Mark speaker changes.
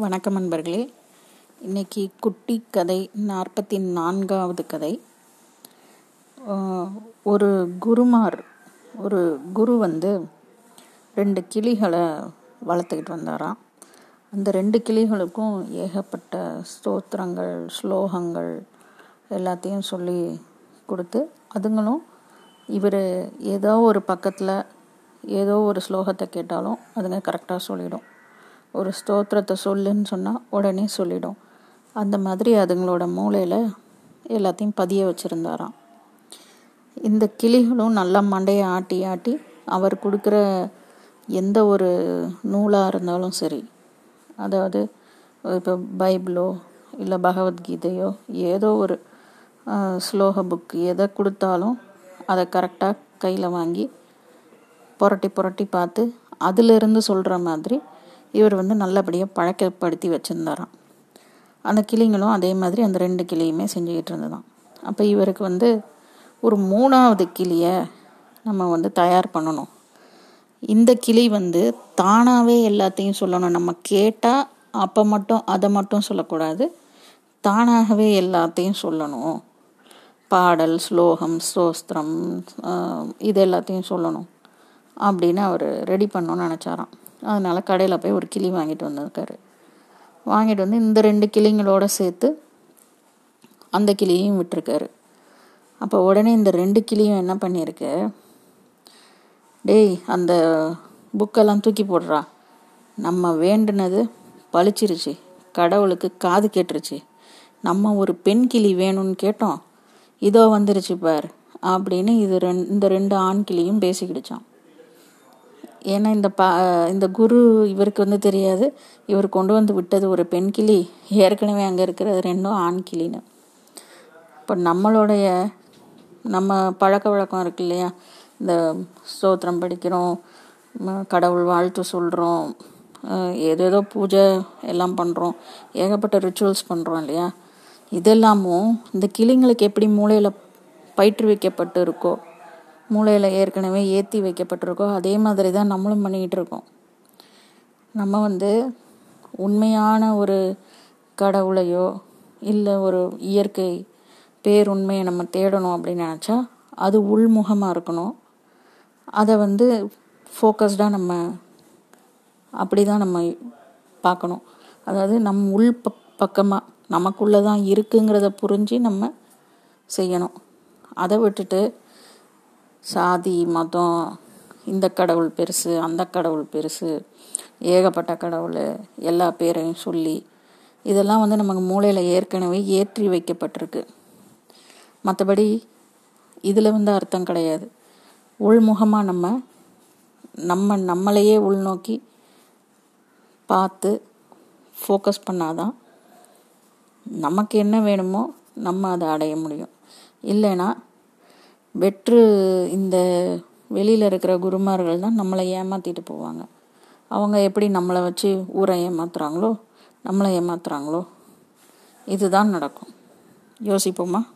Speaker 1: வணக்கம் நண்பர்களே. இன்னைக்கு குட்டி கதை நாற்பத்தி நான்காவது கதை ஒரு குருமார் ஒரு குரு வந்து ரெண்டு கிளிகளை வளர்த்துக்கிட்டு வந்தாராம். அந்த ரெண்டு கிளிகளுக்கும் ஏகப்பட்ட ஸ்தோத்திரங்கள் ஸ்லோகங்கள் எல்லாத்தையும் சொல்லி கொடுத்து அதுங்களும் இவர் ஏதோ ஒரு பக்கத்தில் ஏதோ ஒரு ஸ்லோகத்தை கேட்டாலும் அதுங்க கரெக்டாக சொல்லிடும். ஒரு ஸ்தோத்திரத்தை சொல்லுன்னு சொன்னால் உடனே சொல்லிடும். அந்த மாதிரி அதுங்களோட மூளையில் எல்லாத்தையும் பதிய வச்சுருந்தாராம். இந்த கிளிகளும் நல்லா மண்டையை ஆட்டி ஆட்டி அவர் கொடுக்குற எந்த ஒரு நூலாக இருந்தாலும் சரி அதாவது இப்போ பைபிளோ இல்லை பகவத்கீதையோ ஏதோ ஒரு ஸ்லோக புக் எதை கொடுத்தாலும் அதை கரெக்டாக கையில் வாங்கி புரட்டி புரட்டி பார்த்து அதிலிருந்து சொல்கிற மாதிரி இவர் வந்து நல்லபடியாக பழக்கப்படுத்தி வச்சுருந்தாராம். அந்த கிளிங்களும் அதே மாதிரி அந்த ரெண்டு கிளியுமே செஞ்சுக்கிட்டு இருந்ததுதான் அப்போ இவருக்கு வந்து ஒரு மூணாவது கிளியை நம்ம வந்து தயார் பண்ணணும். இந்த கிளி வந்து தானாகவே எல்லாத்தையும் சொல்லணும். நம்ம கேட்டால் அப்போ மட்டும் அதை மட்டும் சொல்லக்கூடாது. தானாகவே எல்லாத்தையும் சொல்லணும். பாடல் ஸ்லோகம் ஸ்தோஸ்திரம் இது எல்லாத்தையும் சொல்லணும். அப்படின்னு அவர் ரெடி பண்ணணும்னு நினச்சாராம். அதனால் கடையில் போய் ஒரு கிளி வாங்கிட்டு வந்திருக்காரு. வாங்கிட்டு வந்து இந்த ரெண்டு கிளிங்களோட சேர்த்து அந்த கிளியையும் விட்டுருக்காரு. அப்போ உடனே இந்த ரெண்டு கிளியும் என்ன பண்ணியிருக்கு? டேய் அந்த புக்கெல்லாம் தூக்கி போடுறா. நம்ம வேண்டுனது பழிச்சிருச்சு. கடவுளுக்கு காது கேட்டுருச்சு. நம்ம ஒரு பெண் கிளி வேணும்னு கேட்டோம். இதோ வந்துருச்சு பார். அப்படின்னு இது ரெண் இந்த ரெண்டு ஆண் கிளியும் பேசிக்கிடுச்சான் ஏன்னா இந்த பா இந்த குரு இவருக்கு வந்து தெரியாது. இவர் கொண்டு வந்து விட்டது ஒரு பெண் கிளி. ஏற்கனவே அங்கே இருக்கிறது ரெண்டும் ஆண் கிளின்னு. இப்போ நம்மளுடைய நம்ம பழக்க வழக்கம் இருக்கு இல்லையா? இந்த ஸ்தோத்திரம் படிக்கிறோம் கடவுள் வாழ்த்து சொல்கிறோம் ஏதேதோ பூஜை எல்லாம் பண்ணுறோம் ஏகப்பட்ட ரிச்சுவல்ஸ் பண்ணுறோம் இல்லையா? இதெல்லாமும் இந்த கிளிங்களுக்கு எப்படி மூளையில் பயிற்றுவிக்கப்பட்டு இருக்கோ மூளையில் ஏற்கனவே ஏற்றி வைக்கப்பட்டிருக்கோ அதே மாதிரி தான் நம்மளும் பண்ணிக்கிட்டு இருக்கோம். நம்ம வந்து உண்மையான ஒரு கடவுளையோ இல்லை ஒரு இயற்கை பேருண்மையை நம்ம தேடணும் அப்படின்னு நினச்சா அது உள்முகமாக இருக்கணும். அதை வந்து ஃபோக்கஸ்டாக நம்ம அப்படி தான் நம்ம பார்க்கணும். அதாவது நம் உள் பக் பக்கமாக நமக்குள்ளே தான் இருக்குங்கிறத புரிஞ்சு நம்ம செய்யணும். அதை விட்டுட்டு சாதி மதம் இந்த கடவுள் பெருசு அந்த கடவுள் பெருசு ஏகப்பட்ட கடவுள் எல்லா பேரையும் சொல்லி இதெல்லாம் வந்து நமக்கு மூளையில் ஏற்கனவே ஏற்றி வைக்கப்பட்டிருக்கு. மற்றபடி இதில் வந்து அர்த்தம் கிடையாது. உள்முகமாக நம்ம நம்ம நம்மளையே உள்நோக்கி பார்த்து ஃபோக்கஸ் பண்ணாதான் நமக்கு என்ன வேணுமோ நம்ம அதை அடைய முடியும். இல்லைன்னா வெற்று இந்த வெளியில் இருக்கிற குருமார்கள் தான் நம்மளை ஏமாற்றிட்டு போவாங்க. அவங்க எப்படி நம்மளை வச்சு ஊரை ஏமாத்துறாங்களோ நம்மளை ஏமாத்துறாங்களோ இதுதான் நடக்கும். யோசிப்போமா?